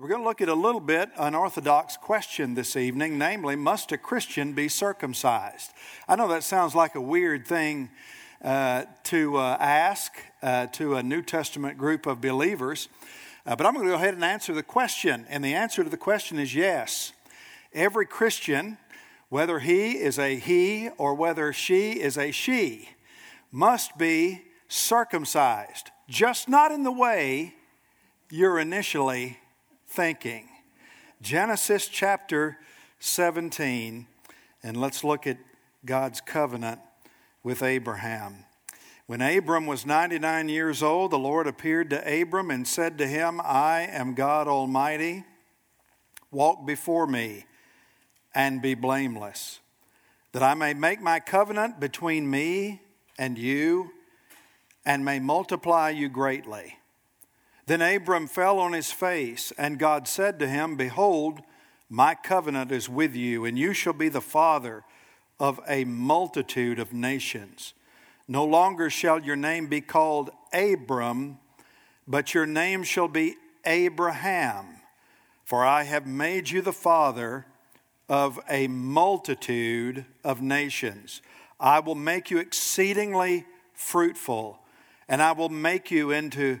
We're going to look at a little bit unorthodox question this evening, namely, must a Christian be circumcised? I know that sounds like a weird thing uh, to uh, ask uh, to a New Testament group of believers, uh, but I'm going to go ahead and answer the question. And the answer to the question is yes. Every Christian, whether he is a he or whether she is a she, must be circumcised, just not in the way you're initially thinking. Genesis chapter 17, and let's look at God's covenant with Abraham. When Abram was 99 years old, the Lord appeared to Abram and said to him, I am God Almighty. Walk before me and be blameless, that I may make my covenant between me and you and may multiply you greatly. Then Abram fell on his face, and God said to him, Behold, my covenant is with you, and you shall be the father of a multitude of nations. No longer shall your name be called Abram, but your name shall be Abraham, for I have made you the father of a multitude of nations. I will make you exceedingly fruitful, and I will make you into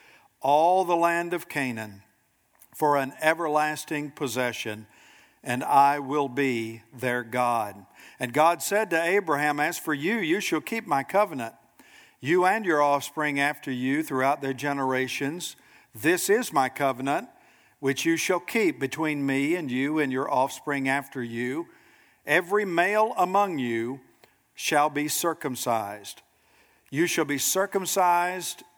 all the land of Canaan for an everlasting possession, and I will be their God. And God said to Abraham, As for you, you shall keep my covenant, you and your offspring after you throughout their generations. This is my covenant, which you shall keep between me and you and your offspring after you. Every male among you shall be circumcised. You shall be circumcised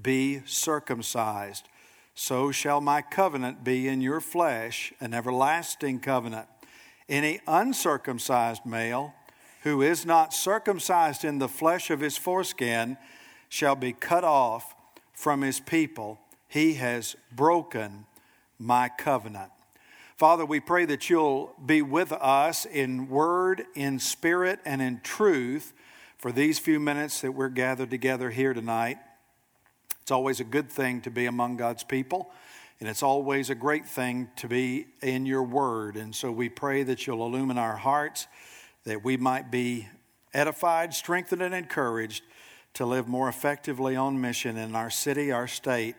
be circumcised. So shall my covenant be in your flesh, an everlasting covenant. Any uncircumcised male who is not circumcised in the flesh of his foreskin shall be cut off from his people. He has broken my covenant. Father, we pray that you'll be with us in word, in spirit, and in truth for these few minutes that we're gathered together here tonight. It's always a good thing to be among God's people, and it's always a great thing to be in your word. And so we pray that you'll illumine our hearts, that we might be edified, strengthened, and encouraged to live more effectively on mission in our city, our state,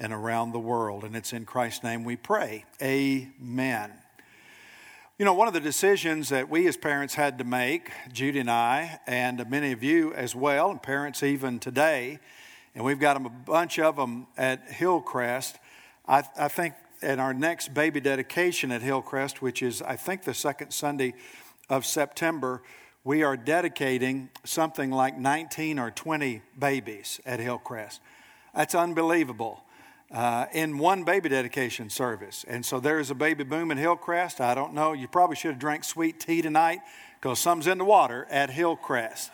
and around the world. And it's in Christ's name we pray. Amen. You know, one of the decisions that we as parents had to make, Judy and I, and many of you as well, and parents even today, and we've got a bunch of them at Hillcrest. I, I think at our next baby dedication at Hillcrest, which is, I think, the second Sunday of September, we are dedicating something like 19 or 20 babies at Hillcrest. That's unbelievable uh, in one baby dedication service. And so there is a baby boom in Hillcrest. I don't know. You probably should have drank sweet tea tonight because some's in the water at Hillcrest.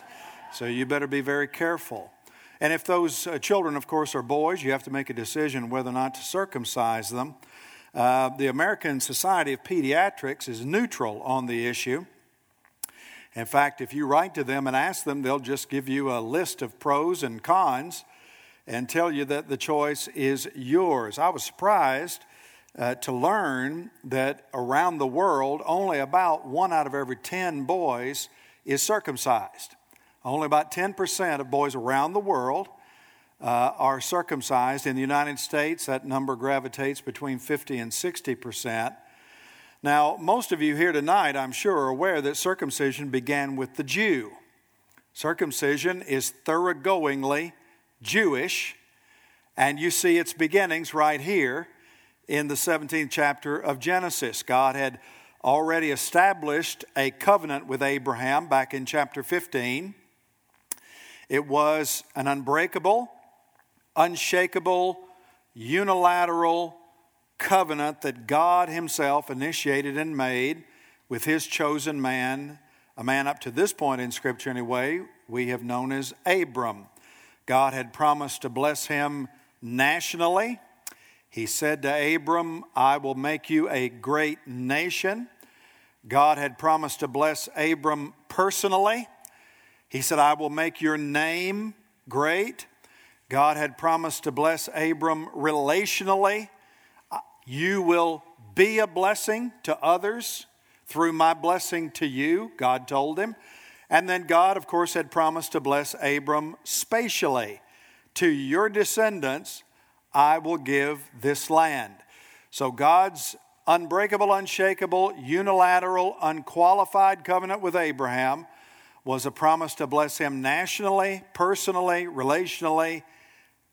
So you better be very careful. And if those uh, children, of course, are boys, you have to make a decision whether or not to circumcise them. Uh, the American Society of Pediatrics is neutral on the issue. In fact, if you write to them and ask them, they'll just give you a list of pros and cons and tell you that the choice is yours. I was surprised uh, to learn that around the world, only about one out of every 10 boys is circumcised. Only about 10% of boys around the world uh, are circumcised. In the United States, that number gravitates between 50 and 60%. Now, most of you here tonight, I'm sure, are aware that circumcision began with the Jew. Circumcision is thoroughgoingly Jewish, and you see its beginnings right here in the 17th chapter of Genesis. God had already established a covenant with Abraham back in chapter 15. It was an unbreakable, unshakable, unilateral covenant that God Himself initiated and made with His chosen man, a man up to this point in Scripture anyway, we have known as Abram. God had promised to bless him nationally. He said to Abram, I will make you a great nation. God had promised to bless Abram personally. He said, I will make your name great. God had promised to bless Abram relationally. You will be a blessing to others through my blessing to you, God told him. And then God, of course, had promised to bless Abram spatially. To your descendants, I will give this land. So God's unbreakable, unshakable, unilateral, unqualified covenant with Abraham was a promise to bless him nationally, personally, relationally,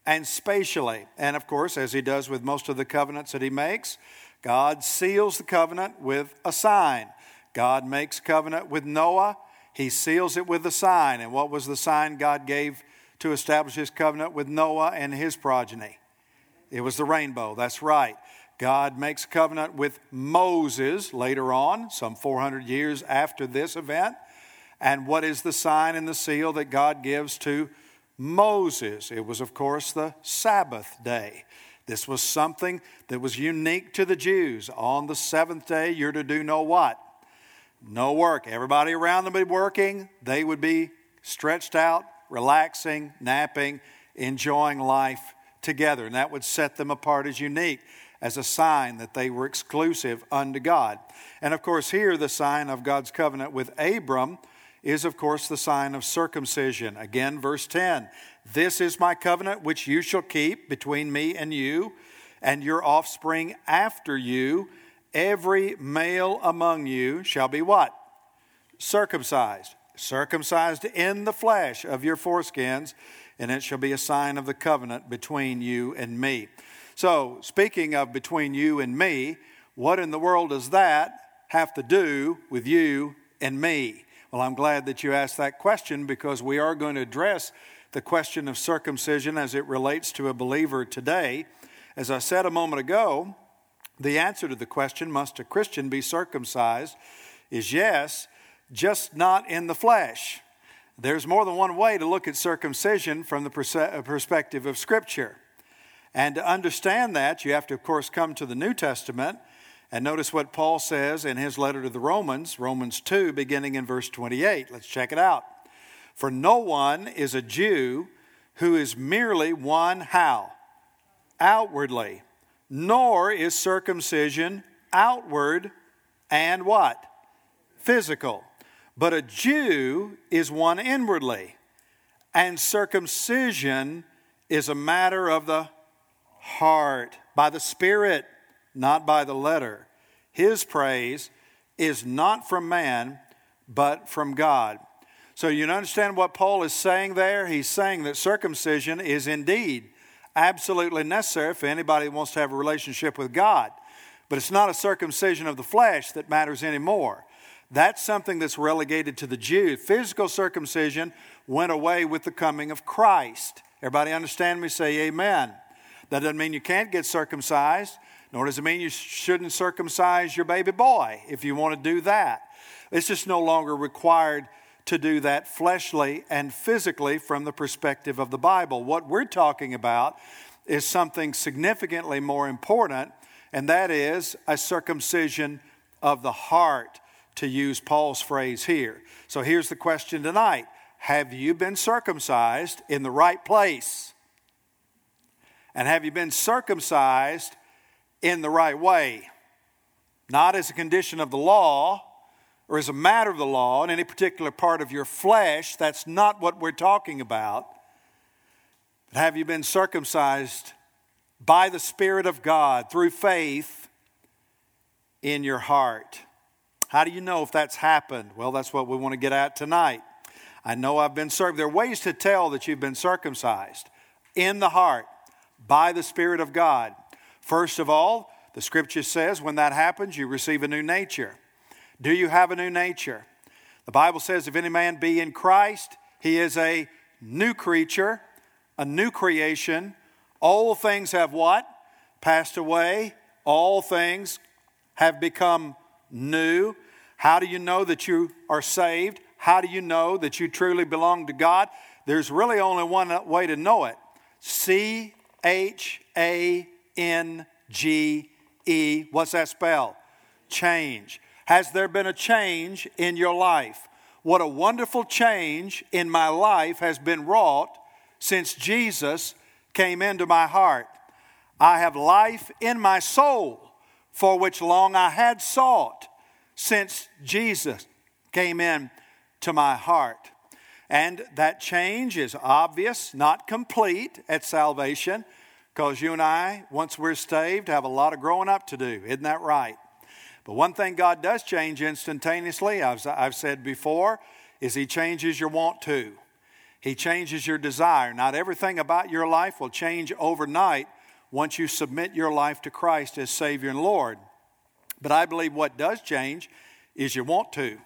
and spatially. And of course, as he does with most of the covenants that he makes, God seals the covenant with a sign. God makes covenant with Noah, he seals it with a sign. And what was the sign God gave to establish his covenant with Noah and his progeny? It was the rainbow, that's right. God makes covenant with Moses later on, some 400 years after this event. And what is the sign and the seal that God gives to Moses. It was, of course, the Sabbath day. This was something that was unique to the Jews. On the seventh day, you're to do no what? No work. Everybody around them would be working. They would be stretched out, relaxing, napping, enjoying life together. And that would set them apart as unique, as a sign that they were exclusive unto God. And of course, here, the sign of God's covenant with Abram is, of course, the sign of circumcision. Again, verse 10 This is my covenant which you shall keep between me and you and your offspring after you. Every male among you shall be what? Circumcised. Circumcised in the flesh of your foreskins, and it shall be a sign of the covenant between you and me. So, speaking of between you and me, what in the world does that have to do with you and me? Well, I'm glad that you asked that question because we are going to address the question of circumcision as it relates to a believer today. As I said a moment ago, the answer to the question, must a Christian be circumcised, is yes, just not in the flesh. There's more than one way to look at circumcision from the uh, perspective of Scripture. And to understand that, you have to, of course, come to the New Testament and notice what Paul says in his letter to the Romans, Romans 2, beginning in verse 28. Let's check it out. For no one is a Jew who is merely one how? Outwardly. Nor is circumcision outward and what? Physical. But a Jew is one inwardly. And circumcision is a matter of the heart, by the Spirit not by the letter. His praise is not from man, but from God. So you understand what Paul is saying there? He's saying that circumcision is indeed absolutely necessary for anybody who wants to have a relationship with God. But it's not a circumcision of the flesh that matters anymore. That's something that's relegated to the Jews. Physical circumcision went away with the coming of Christ. Everybody understand me? Say amen. That doesn't mean you can't get circumcised. Nor does it mean you shouldn't circumcise your baby boy if you want to do that. It's just no longer required to do that fleshly and physically from the perspective of the Bible. What we're talking about is something significantly more important, and that is a circumcision of the heart, to use Paul's phrase here. So here's the question tonight Have you been circumcised in the right place? And have you been circumcised in the right way, not as a condition of the law or as a matter of the law in any particular part of your flesh. That's not what we're talking about. But have you been circumcised by the Spirit of God through faith in your heart. How do you know if that's happened? Well, that's what we want to get at tonight. I know I've been circumcised. There are ways to tell that you've been circumcised in the heart by the Spirit of God. First of all, the scripture says when that happens, you receive a new nature. Do you have a new nature? The Bible says, if any man be in Christ, he is a new creature, a new creation. All things have what? Passed away. All things have become new. How do you know that you are saved? How do you know that you truly belong to God? There's really only one way to know it C H A N G E. What's that spell? Change. Has there been a change in your life? What a wonderful change in my life has been wrought since Jesus came into my heart. I have life in my soul for which long I had sought since Jesus came in to my heart. And that change is obvious, not complete at salvation, because you and I, once we're saved, have a lot of growing up to do. Isn't that right? But one thing God does change instantaneously, I've, I've said before, is He changes your want to. He changes your desire. Not everything about your life will change overnight, once you submit your life to Christ as Savior and Lord. But I believe what does change is your want to.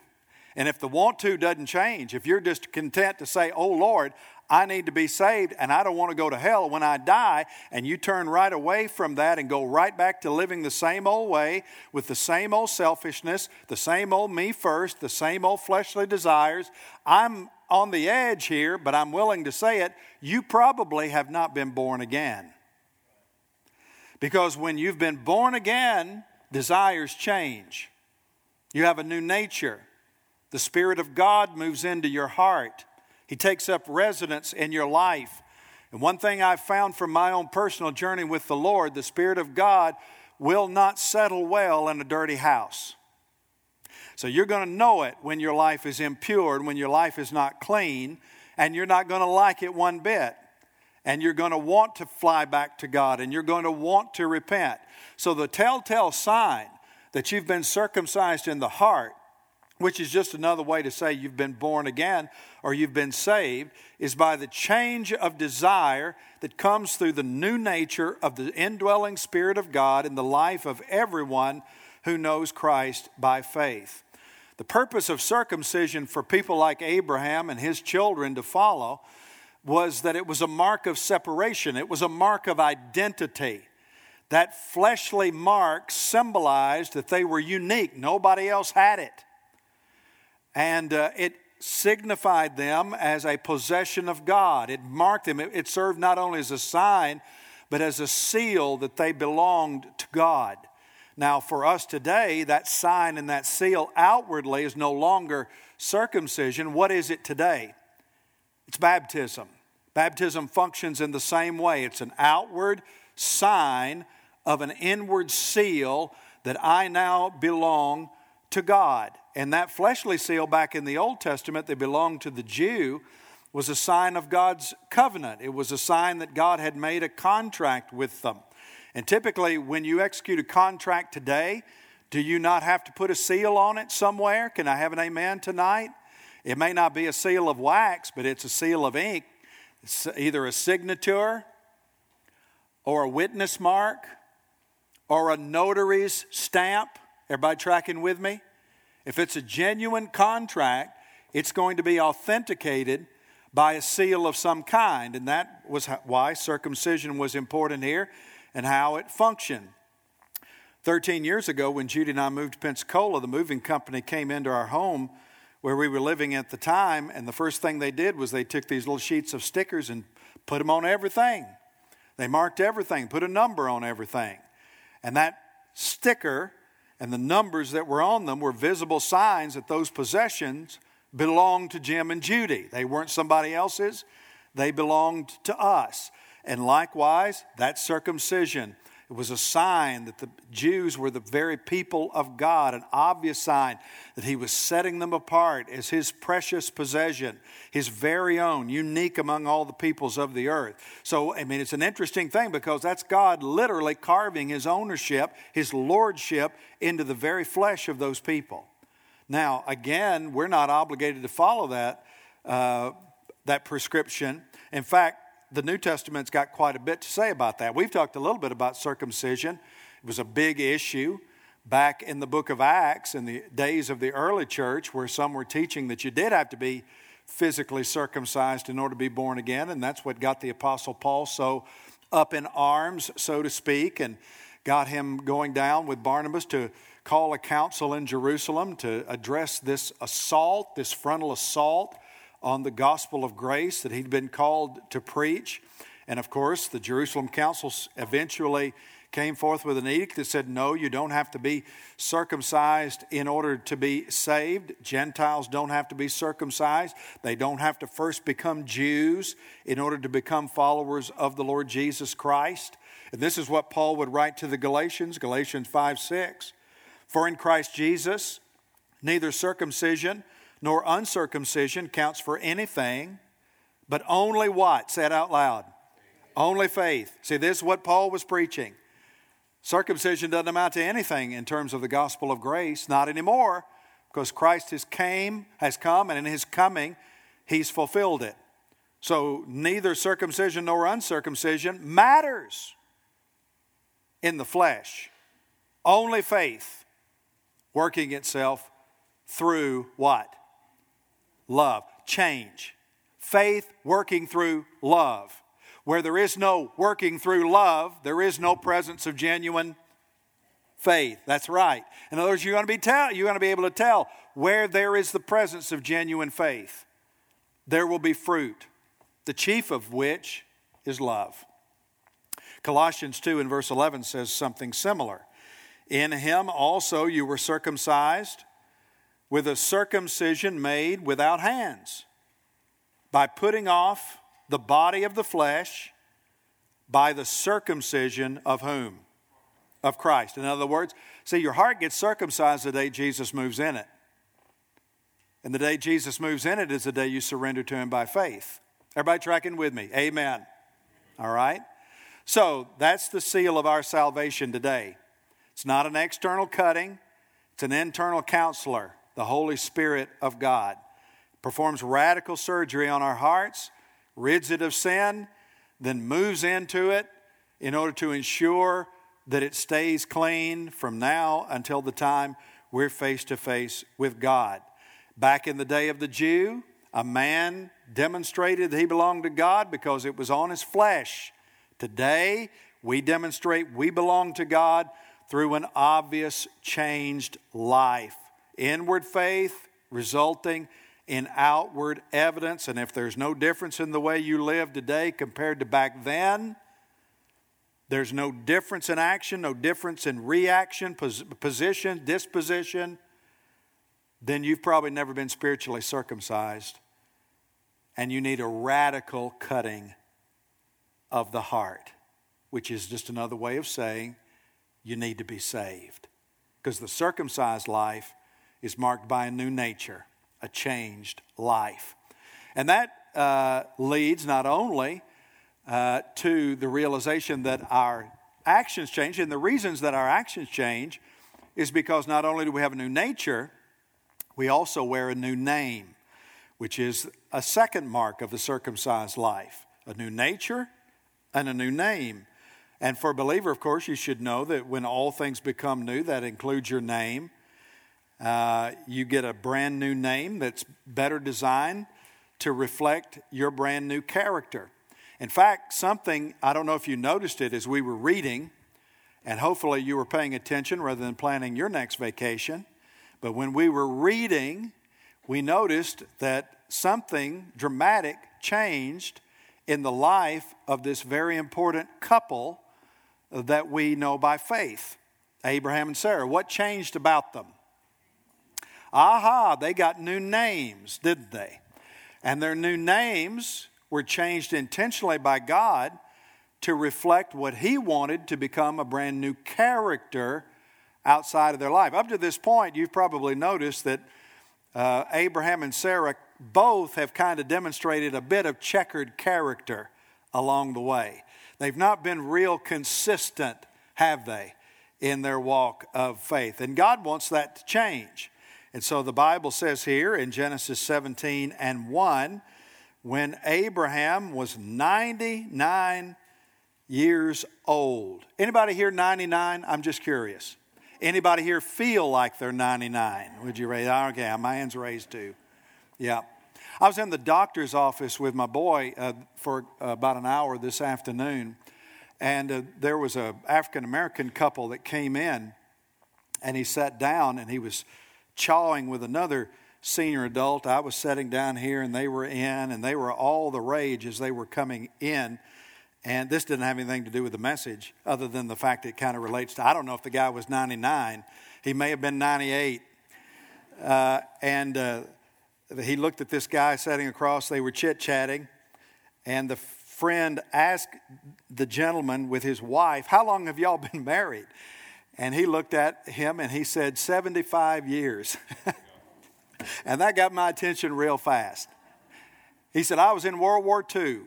And if the want to doesn't change, if you're just content to say, Oh Lord, I need to be saved and I don't want to go to hell when I die, and you turn right away from that and go right back to living the same old way with the same old selfishness, the same old me first, the same old fleshly desires, I'm on the edge here, but I'm willing to say it, you probably have not been born again. Because when you've been born again, desires change. You have a new nature. The Spirit of God moves into your heart, He takes up residence in your life. And one thing I've found from my own personal journey with the Lord the Spirit of God will not settle well in a dirty house. So you're going to know it when your life is impure and when your life is not clean, and you're not going to like it one bit and you're going to want to fly back to God and you're going to want to repent. So, the telltale sign that you've been circumcised in the heart, which is just another way to say you've been born again or you've been saved, is by the change of desire that comes through the new nature of the indwelling Spirit of God in the life of everyone who knows Christ by faith. The purpose of circumcision for people like Abraham and his children to follow was that it was a mark of separation, it was a mark of identity. That fleshly mark symbolized that they were unique, nobody else had it. And uh, it signified them as a possession of God. It marked them, it, served not only as a sign, but as a seal that they belonged to God. Now, for us today, that sign and that seal outwardly is no longer circumcision. What is it today? It's baptism. Baptism functions in the same way it's an outward sign of an inward seal that I now belong to God. And that fleshly seal back in the Old Testament that belonged to the Jew was a sign of God's covenant. It was a sign that God had made a contract with them. And typically, when you execute a contract today, do you not have to put a seal on it somewhere? Can I have an amen tonight? It may not be a seal of wax, but it's a seal of ink. It's either a signature or a witness mark or a notary's stamp. Everybody tracking with me? If it's a genuine contract, it's going to be authenticated by a seal of some kind. And that was why circumcision was important here and how it functioned. 13 years ago, when Judy and I moved to Pensacola, the moving company came into our home where we were living at the time, and the first thing they did was they took these little sheets of stickers and put them on everything. They marked everything, put a number on everything. And that sticker and the numbers that were on them were visible signs that those possessions belonged to Jim and Judy. They weren't somebody else's, they belonged to us. And likewise, that circumcision It was a sign that the Jews were the very people of God, an obvious sign that he was setting them apart as his precious possession, his very own, unique among all the peoples of the earth. So, I mean, it's an interesting thing because that's God literally carving his ownership, his lordship into the very flesh of those people. Now, again, we're not obligated to follow that, uh, that prescription. In fact, the New Testament's got quite a bit to say about that. We've talked a little bit about circumcision. It was a big issue back in the book of Acts in the days of the early church, where some were teaching that you did have to be physically circumcised in order to be born again. And that's what got the Apostle Paul so up in arms, so to speak, and got him going down with Barnabas to call a council in Jerusalem to address this assault, this frontal assault on the gospel of grace that he'd been called to preach. And of course, the Jerusalem Council eventually came forth with an edict that said, no, you don't have to be circumcised in order to be saved. Gentiles don't have to be circumcised. They don't have to first become Jews in order to become followers of the Lord Jesus Christ. And this is what Paul would write to the Galatians, Galatians 5 6. For in Christ Jesus, neither circumcision nor uncircumcision counts for anything, but only what? Say it out loud. Only faith. See, this is what Paul was preaching. Circumcision doesn't amount to anything in terms of the gospel of grace, not anymore, because Christ has came, has come, and in his coming, he's fulfilled it. So neither circumcision nor uncircumcision matters in the flesh. Only faith working itself through what? Love. Change. Faith working through love. Where there is no working through love, there is no presence of genuine faith. That's right. In other words, you're going to be tell, you're going to be able to tell where there is the presence of genuine faith. There will be fruit, the chief of which is love. Colossians 2 and verse 11 says something similar. In him also you were circumcised with a circumcision made without hands, by putting off the body of the flesh by the circumcision of whom? Of Christ. In other words, see, your heart gets circumcised the day Jesus moves in it. And the day Jesus moves in it is the day you surrender to Him by faith. Everybody tracking with me? Amen. All right? So that's the seal of our salvation today. It's not an external cutting, it's an internal counselor the Holy Spirit of God. Performs radical surgery on our hearts, rids it of sin, then moves into it in order to ensure that it stays clean from now until the time we're face to face with God. Back in the day of the Jew, a man demonstrated that he belonged to God because it was on his flesh. Today, we demonstrate we belong to God through an obvious changed life inward faith resulting in outward evidence. And if there's no difference in the way you live today compared to back then, there's no difference in action, no difference in reaction, pos- position, disposition, then you've probably never been spiritually circumcised. And you need a radical cutting of the heart, which is just another way of saying you need to be saved. Because the circumcised life is marked by a new nature, a changed life. And that uh, leads not only uh, to the realization that our actions change, and the reasons that our actions change is because not only do we have a new nature, we also wear a new name, which is a second mark of the circumcised life a new nature and a new name. And for a believer, of course, you should know that when all things become new, that includes your name uh, you get a brand new name that's better designed to reflect your brand new character. In fact, something, I don't know if you noticed it as we were reading, and hopefully you were paying attention rather than planning your next vacation, but when we were reading, we noticed that something dramatic changed in the life of this very important couple that we know by faith Abraham and Sarah. What changed about them? Aha, they got new names, didn't they? And their new names were changed intentionally by God to reflect what he wanted to become a brand new character outside of their life. Up to this point, you've probably noticed that uh, Abraham and Sarah both have kind of demonstrated a bit of checkered character along the way. They've not been real consistent, have they, in their walk of faith? And God wants that to change. And so the Bible says here in Genesis 17 and 1 when Abraham was 99 years old. Anybody here 99? I'm just curious. Anybody here feel like they're 99? Would you raise? Okay, my hand's raised too. Yeah. I was in the doctor's office with my boy uh, for uh, about an hour this afternoon, and uh, there was a African American couple that came in, and he sat down and he was chawing with another senior adult. I was sitting down here, and they were in, and they were all the rage as they were coming in. And this didn't have anything to do with the message, other than the fact it kind of relates to. I don't know if the guy was 99; he may have been 98. Uh, and uh, he looked at this guy sitting across, they were chit chatting, and the friend asked the gentleman with his wife, How long have y'all been married? And he looked at him and he said, 75 years. and that got my attention real fast. He said, I was in World War II.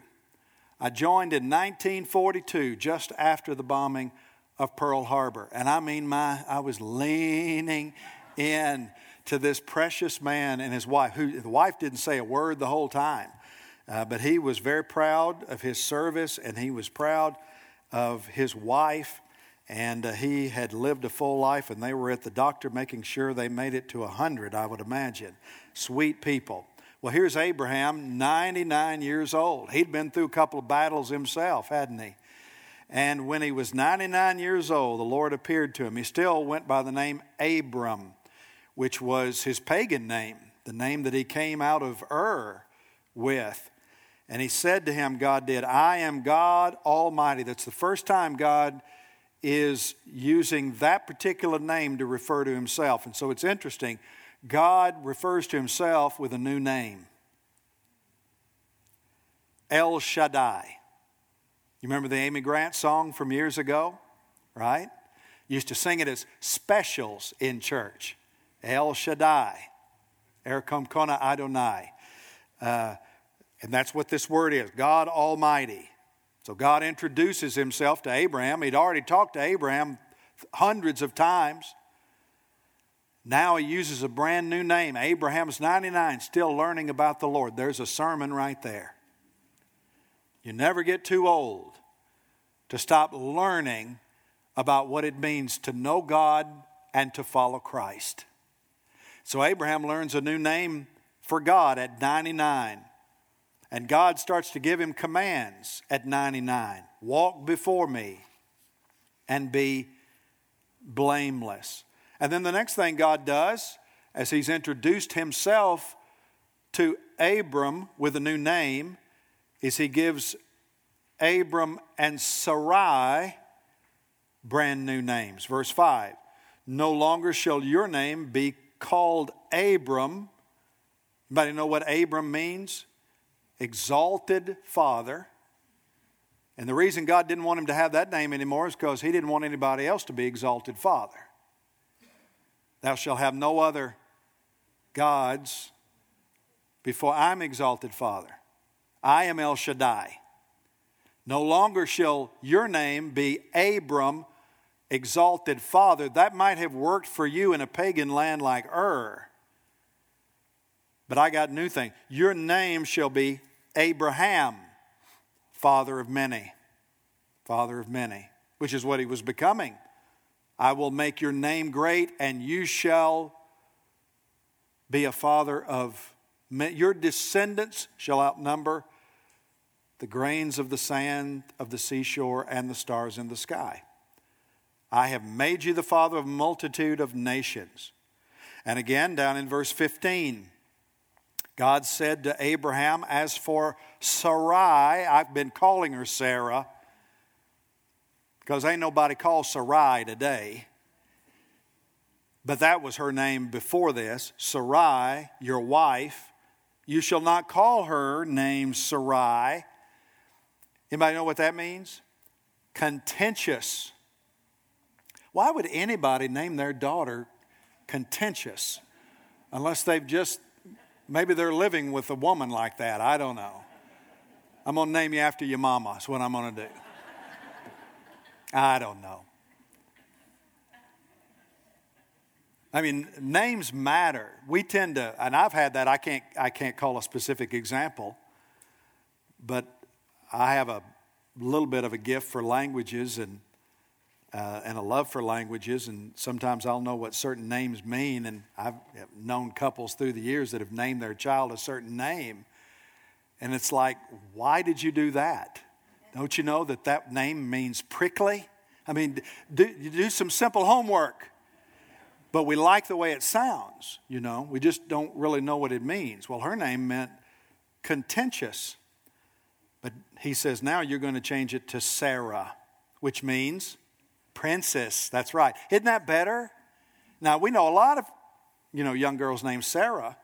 I joined in 1942, just after the bombing of Pearl Harbor. And I mean, my, I was leaning in to this precious man and his wife, who the wife didn't say a word the whole time, uh, but he was very proud of his service and he was proud of his wife. And uh, he had lived a full life, and they were at the doctor making sure they made it to 100, I would imagine. Sweet people. Well, here's Abraham, 99 years old. He'd been through a couple of battles himself, hadn't he? And when he was 99 years old, the Lord appeared to him. He still went by the name Abram which was his pagan name, the name that he came out of Ur with. And he said to him, God did, I am God Almighty. That's the first time God is using that particular name to refer to himself. And so it's interesting. God refers to himself with a new name El Shaddai. You remember the Amy Grant song from years ago, right? Used to sing it as specials in church. El Shaddai, Erkom Kona Adonai. Uh, and that's what this word is God Almighty. So God introduces himself to Abraham. He'd already talked to Abraham hundreds of times. Now he uses a brand new name. Abraham's 99, still learning about the Lord. There's a sermon right there. You never get too old to stop learning about what it means to know God and to follow Christ. So Abraham learns a new name for God at 99. And God starts to give him commands at 99 walk before me and be blameless. And then the next thing God does, as he's introduced himself to Abram with a new name, is he gives Abram and Sarai brand new names. Verse 5 No longer shall your name be called Abram. Anybody know what Abram means? Exalted father. And the reason God didn't want him to have that name anymore is because he didn't want anybody else to be exalted father. Thou shalt have no other gods before I'm exalted father. I am El Shaddai. No longer shall your name be Abram, exalted father, that might have worked for you in a pagan land like Ur. But I got a new thing. Your name shall be Abraham, father of many. Father of many, which is what he was becoming. I will make your name great, and you shall be a father of your descendants shall outnumber the grains of the sand of the seashore and the stars in the sky. I have made you the father of a multitude of nations. And again, down in verse 15, God said to Abraham, As for Sarai, I've been calling her Sarah, because ain't nobody called Sarai today. But that was her name before this Sarai, your wife. You shall not call her name Sarai. Anybody know what that means? Contentious. Why would anybody name their daughter contentious unless they've just, maybe they're living with a woman like that? I don't know. I'm going to name you after your mama, is what I'm going to do. I don't know. I mean, names matter. We tend to, and I've had that. I can't, I can't call a specific example, but I have a little bit of a gift for languages and uh, and a love for languages. And sometimes I'll know what certain names mean. And I've known couples through the years that have named their child a certain name, and it's like, why did you do that? Don't you know that that name means prickly? I mean, do, you do some simple homework but we like the way it sounds, you know. We just don't really know what it means. Well, her name meant contentious. But he says, now you're going to change it to Sarah, which means princess. That's right. Isn't that better? Now, we know a lot of, you know, young girls named Sarah,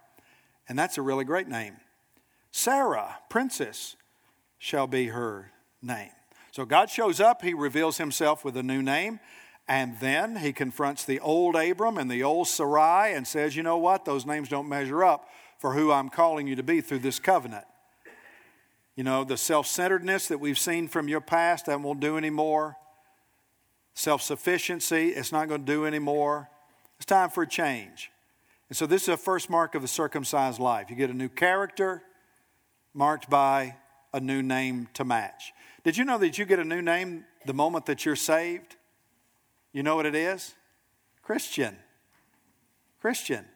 and that's a really great name. Sarah, princess, shall be her name. So God shows up, he reveals himself with a new name. And then he confronts the old Abram and the old Sarai and says, You know what? Those names don't measure up for who I'm calling you to be through this covenant. You know, the self centeredness that we've seen from your past, that won't do anymore. Self sufficiency, it's not going to do anymore. It's time for a change. And so, this is a first mark of a circumcised life. You get a new character marked by a new name to match. Did you know that you get a new name the moment that you're saved? You know what it is? Christian. Christian.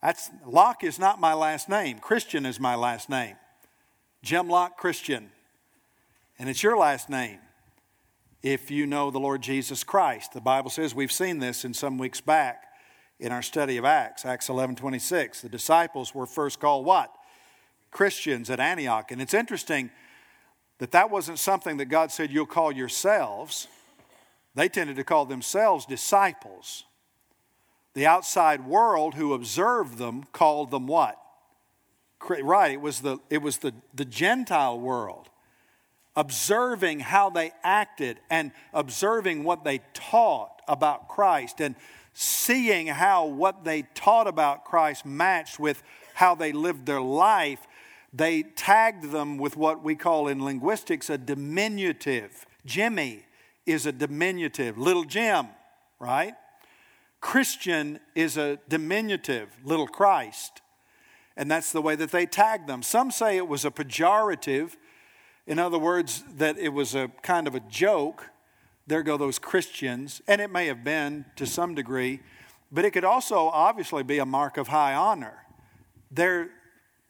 That's Locke is not my last name. Christian is my last name. Jim Locke Christian. And it's your last name if you know the Lord Jesus Christ. The Bible says we've seen this in some weeks back in our study of Acts, Acts 11 26. The disciples were first called what? Christians at Antioch. And it's interesting that that wasn't something that God said you'll call yourselves. They tended to call themselves disciples. The outside world who observed them called them what? Right, it was the, it was the, the Gentile world observing how they acted and observing what they taught about Christ and seeing how what they taught about Christ matched with how they lived their life, they tagged them with what we call in linguistics a diminutive, Jimmy is a diminutive, little Jim, right? Christian is a diminutive, little Christ. And that's the way that they tagged them. Some say it was a pejorative, in other words, that it was a kind of a joke. There go those Christians. And it may have been to some degree, but it could also obviously be a mark of high honor. They're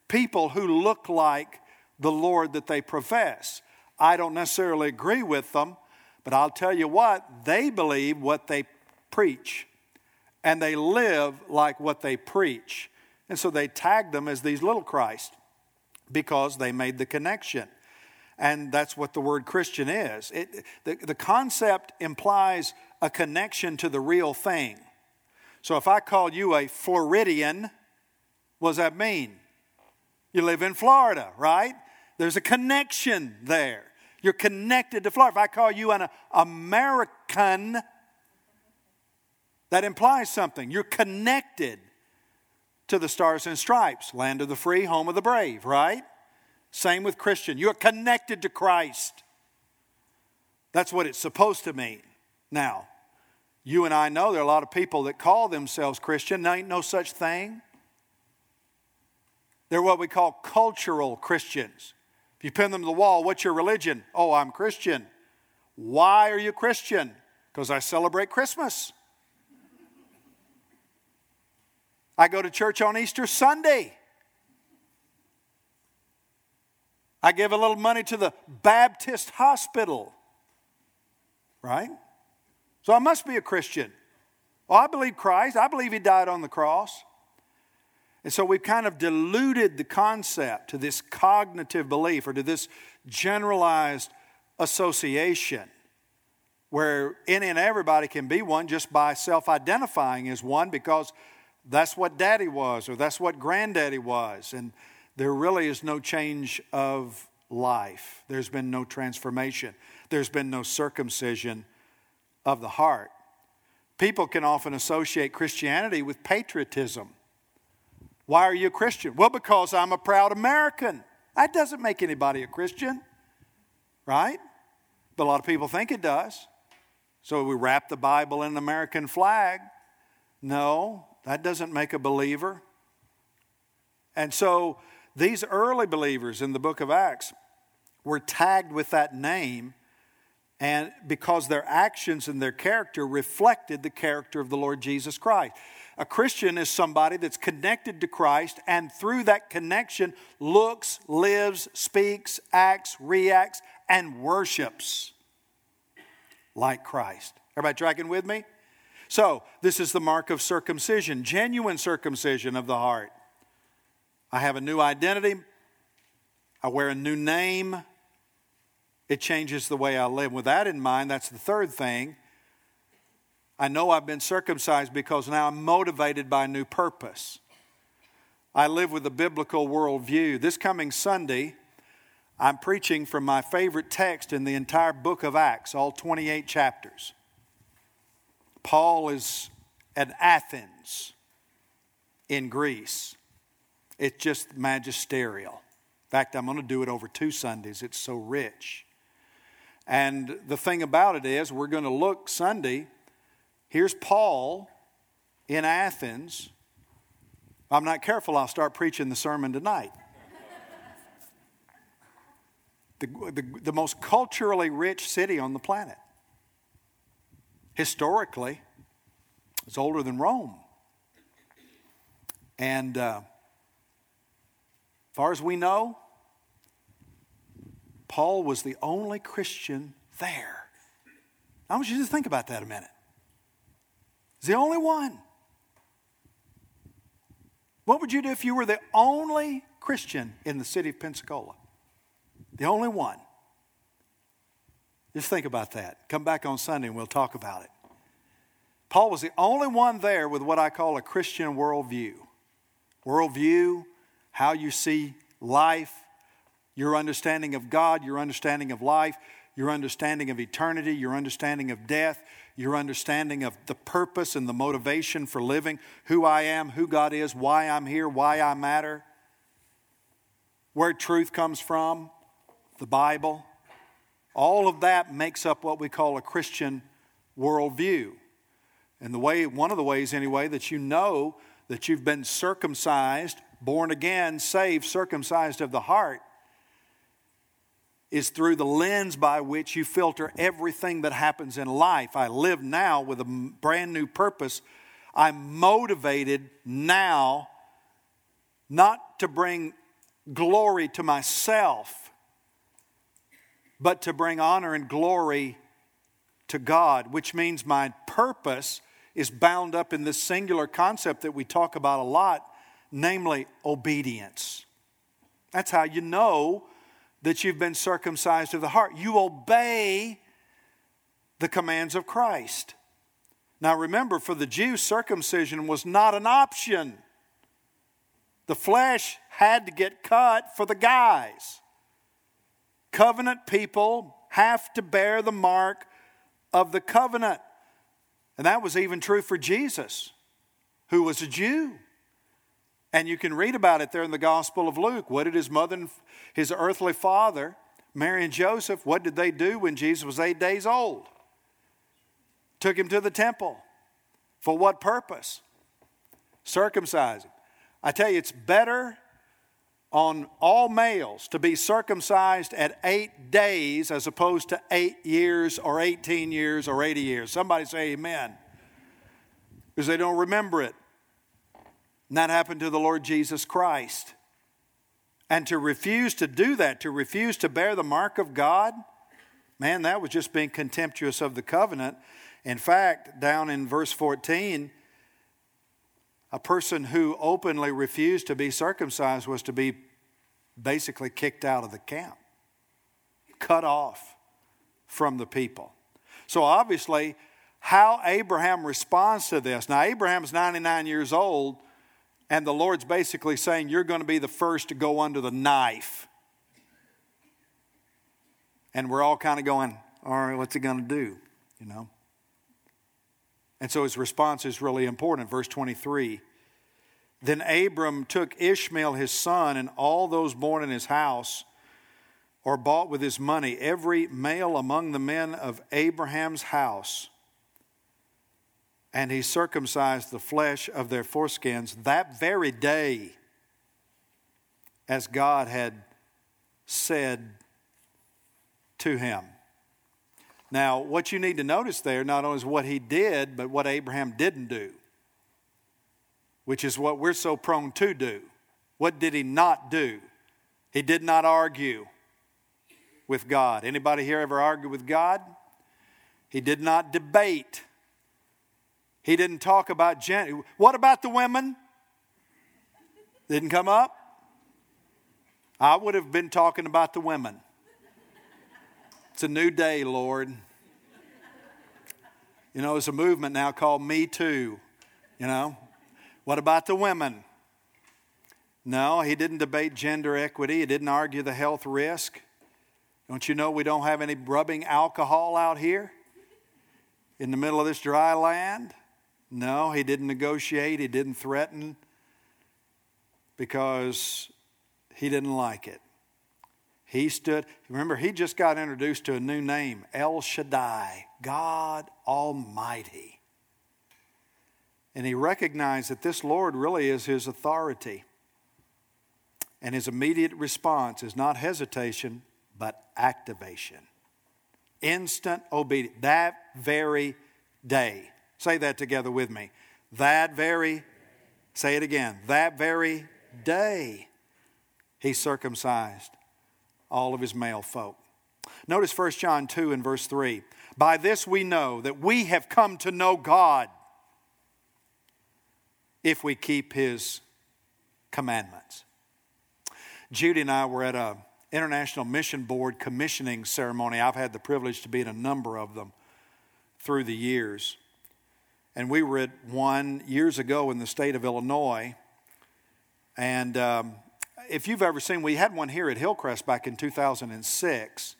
people who look like the Lord that they profess. I don't necessarily agree with them, but I'll tell you what, they believe what they preach, and they live like what they preach. And so they tagged them as these little Christ because they made the connection. And that's what the word Christian is. It, the, the concept implies a connection to the real thing. So if I call you a Floridian, what does that mean? You live in Florida, right? There's a connection there. You're connected to Florida. If I call you an American, that implies something. You're connected to the stars and stripes, land of the free, home of the brave, right? Same with Christian. You're connected to Christ. That's what it's supposed to mean. Now, you and I know there are a lot of people that call themselves Christian. There ain't no such thing. They're what we call cultural Christians. If you pin them to the wall, what's your religion? Oh, I'm Christian. Why are you Christian? Because I celebrate Christmas. I go to church on Easter Sunday. I give a little money to the Baptist hospital. Right? So I must be a Christian. Well, I believe Christ. I believe He died on the cross. And so we've kind of diluted the concept to this cognitive belief or to this generalized association where any and everybody can be one just by self identifying as one because that's what daddy was or that's what granddaddy was. And there really is no change of life. There's been no transformation. There's been no circumcision of the heart. People can often associate Christianity with patriotism. Why are you a Christian? Well, because I'm a proud American. That doesn't make anybody a Christian, right? But a lot of people think it does. So we wrap the Bible in an American flag. No, that doesn't make a believer. And so these early believers in the book of Acts were tagged with that name and because their actions and their character reflected the character of the Lord Jesus Christ. A Christian is somebody that's connected to Christ and through that connection looks, lives, speaks, acts, reacts, and worships like Christ. Everybody tracking with me? So, this is the mark of circumcision, genuine circumcision of the heart. I have a new identity. I wear a new name. It changes the way I live. With that in mind, that's the third thing. I know I've been circumcised because now I'm motivated by a new purpose. I live with a biblical worldview. This coming Sunday, I'm preaching from my favorite text in the entire book of Acts, all 28 chapters. Paul is at Athens in Greece. It's just magisterial. In fact, I'm going to do it over two Sundays. It's so rich. And the thing about it is, we're going to look Sunday. Here's Paul in Athens. I'm not careful, I'll start preaching the sermon tonight. the, the, the most culturally rich city on the planet. Historically, it's older than Rome. And uh, far as we know, Paul was the only Christian there. I want you to think about that a minute. He's the only one. What would you do if you were the only Christian in the city of Pensacola? The only one. Just think about that. Come back on Sunday and we'll talk about it. Paul was the only one there with what I call a Christian worldview. Worldview how you see life, your understanding of God, your understanding of life, your understanding of eternity, your understanding of death, your understanding of the purpose and the motivation for living, who I am, who God is, why I'm here, why I matter, where truth comes from, the Bible. All of that makes up what we call a Christian worldview. And the way, one of the ways anyway, that you know that you've been circumcised born again, saved, circumcised of the heart, is through the lens by which you filter everything that happens in life. I live now with a brand new purpose. I'm motivated now not to bring glory to myself, but to bring honor and glory to God, which means my purpose is bound up in this singular concept that we talk about a lot namely obedience. That's how you know that you've been circumcised of the heart. You obey the commands of Christ. Now remember, for the Jews, circumcision was not an option. The flesh had to get cut for the guys. Covenant people have to bear the mark of the covenant. And that was even true for Jesus, who was a Jew. And you can read about it there in the Gospel of Luke. What did his mother and his earthly father, Mary and Joseph, what did they do when Jesus was eight days old? Took him to the temple. For what purpose? Circumcising. I tell you, it's better on all males to be circumcised at eight days as opposed to eight years or 18 years or 80 years. Somebody say amen. Because they don't remember it. And that happened to the Lord Jesus Christ. And to refuse to do that, to refuse to bear the mark of God, man, that was just being contemptuous of the covenant. In fact, down in verse 14, a person who openly refused to be circumcised was to be basically kicked out of the camp, cut off from the people. So obviously, how Abraham responds to this. Now, Abraham's 99 years old and the Lord's basically saying, You're going to be the first to go under the knife. And we're all kind of going, all right, what's he going to do? You know? And so his response is really important. Verse 23 Then Abram took Ishmael his son and all those born in his house or bought with his money, every male among the men of Abraham's house, and he circumcised the flesh of their foreskins that very day, as God had said to him. Now, what you need to notice there not only is what he did, but what Abraham didn't do, which is what we're so prone to do. What did he not do? He did not argue with God. Anybody here ever argue with God? He did not debate. He didn't talk about gen- what about the women? Didn't come up? I would have been talking about the women. It's a new day, Lord. You know, there's a movement now called Me Too. You know, what about the women? No, he didn't debate gender equity. He didn't argue the health risk. Don't you know we don't have any rubbing alcohol out here in the middle of this dry land? No, he didn't negotiate. He didn't threaten because he didn't like it. He stood, remember, he just got introduced to a new name El Shaddai, God Almighty. And he recognized that this Lord really is his authority. And his immediate response is not hesitation, but activation. Instant obedience. That very day. Say that together with me. That very, say it again. That very day, he circumcised all of his male folk. Notice 1 John 2 and verse 3. By this we know that we have come to know God if we keep his commandments. Judy and I were at a International Mission Board commissioning ceremony. I've had the privilege to be in a number of them through the years. And we were at one years ago in the state of Illinois. And um, if you've ever seen, we had one here at Hillcrest back in 2006.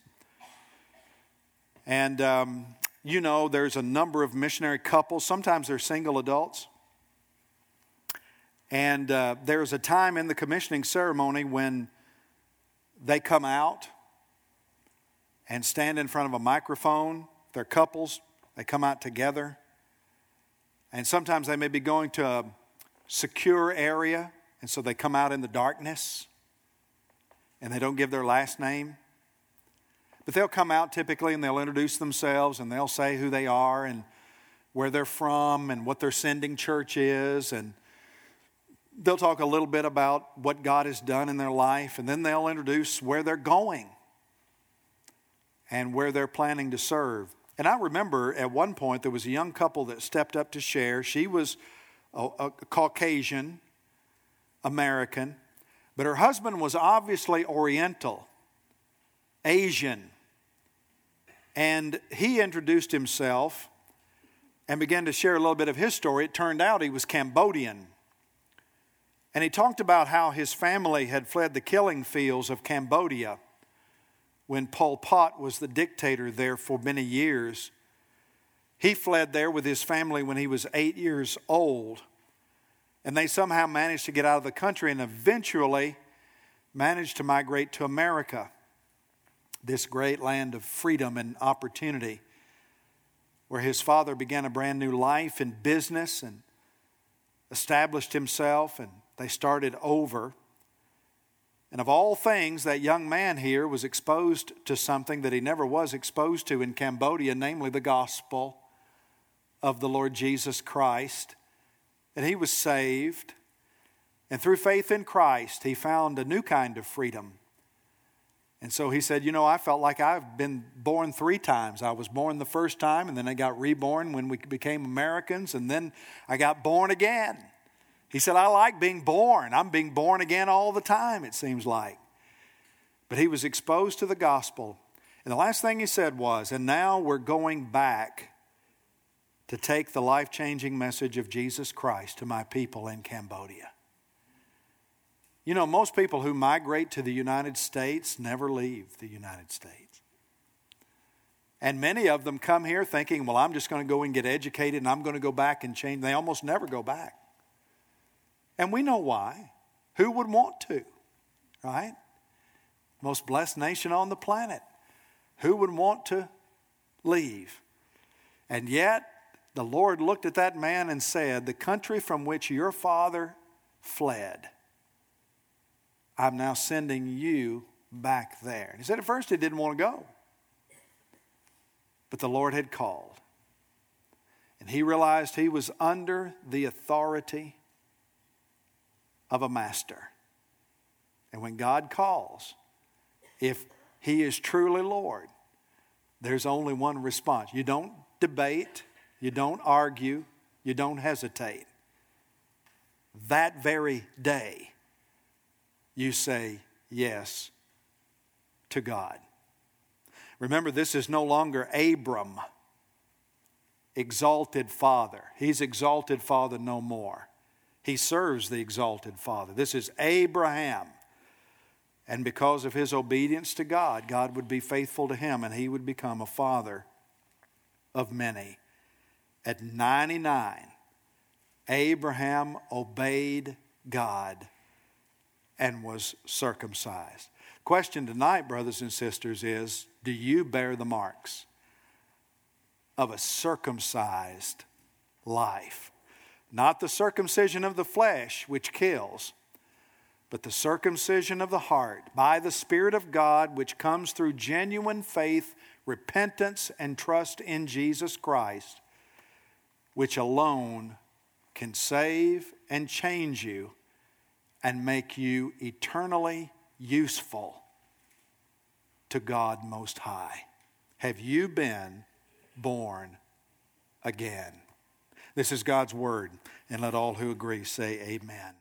And um, you know, there's a number of missionary couples. Sometimes they're single adults. And uh, there's a time in the commissioning ceremony when they come out and stand in front of a microphone. They're couples, they come out together. And sometimes they may be going to a secure area and so they come out in the darkness and they don't give their last name. But they'll come out typically and they'll introduce themselves and they'll say who they are and where they're from and what their sending church is. And they'll talk a little bit about what God has done in their life. And then they'll introduce where they're going and where they're planning to serve. And I remember at one point there was a young couple that stepped up to share. She was a, a Caucasian American, but her husband was obviously Oriental, Asian. And he introduced himself and began to share a little bit of his story. It turned out he was Cambodian. And he talked about how his family had fled the killing fields of Cambodia when Pol Pot was the dictator there for many years. He fled there with his family when he was eight years old. And they somehow managed to get out of the country and eventually managed to migrate to America, this great land of freedom and opportunity, where his father began a brand new life in business and established himself, and they started over. And of all things, that young man here was exposed to something that he never was exposed to in Cambodia, namely the gospel of the Lord Jesus Christ and he was saved. And through faith in Christ, he found a new kind of freedom. And so he said, You know, I felt like I've been born three times. I was born the first time, and then I got reborn when we became Americans, and then I got born again. He said, I like being born. I'm being born again all the time, it seems like. But he was exposed to the gospel. And the last thing he said was, And now we're going back to take the life changing message of Jesus Christ to my people in Cambodia. You know, most people who migrate to the United States never leave the United States. And many of them come here thinking, well, I'm just going to go and get educated and I'm going to go back and change. They almost never go back. And we know why. Who would want to, right? Most blessed nation on the planet. Who would want to leave? And yet, the Lord looked at that man and said, The country from which your father fled, I'm now sending you back there. And He said at first he didn't want to go. But the Lord had called. And he realized he was under the authority of a master. And when God calls, if he is truly Lord, there's only one response. You don't debate, you don't argue, you don't hesitate. That very day, you say yes to God. Remember, this is no longer Abram, exalted father. He's exalted father no more. He serves the exalted father. This is Abraham. And because of his obedience to God, God would be faithful to him and he would become a father of many. At 99, Abraham obeyed God and was circumcised. Question tonight, brothers and sisters, is do you bear the marks of a circumcised life? Not the circumcision of the flesh, which kills, but the circumcision of the heart by the Spirit of God, which comes through genuine faith, repentance, and trust in Jesus Christ, which alone can save and change you and make you eternally useful to God Most High? Have you been born again? This is God's word, and let all who agree say, Amen.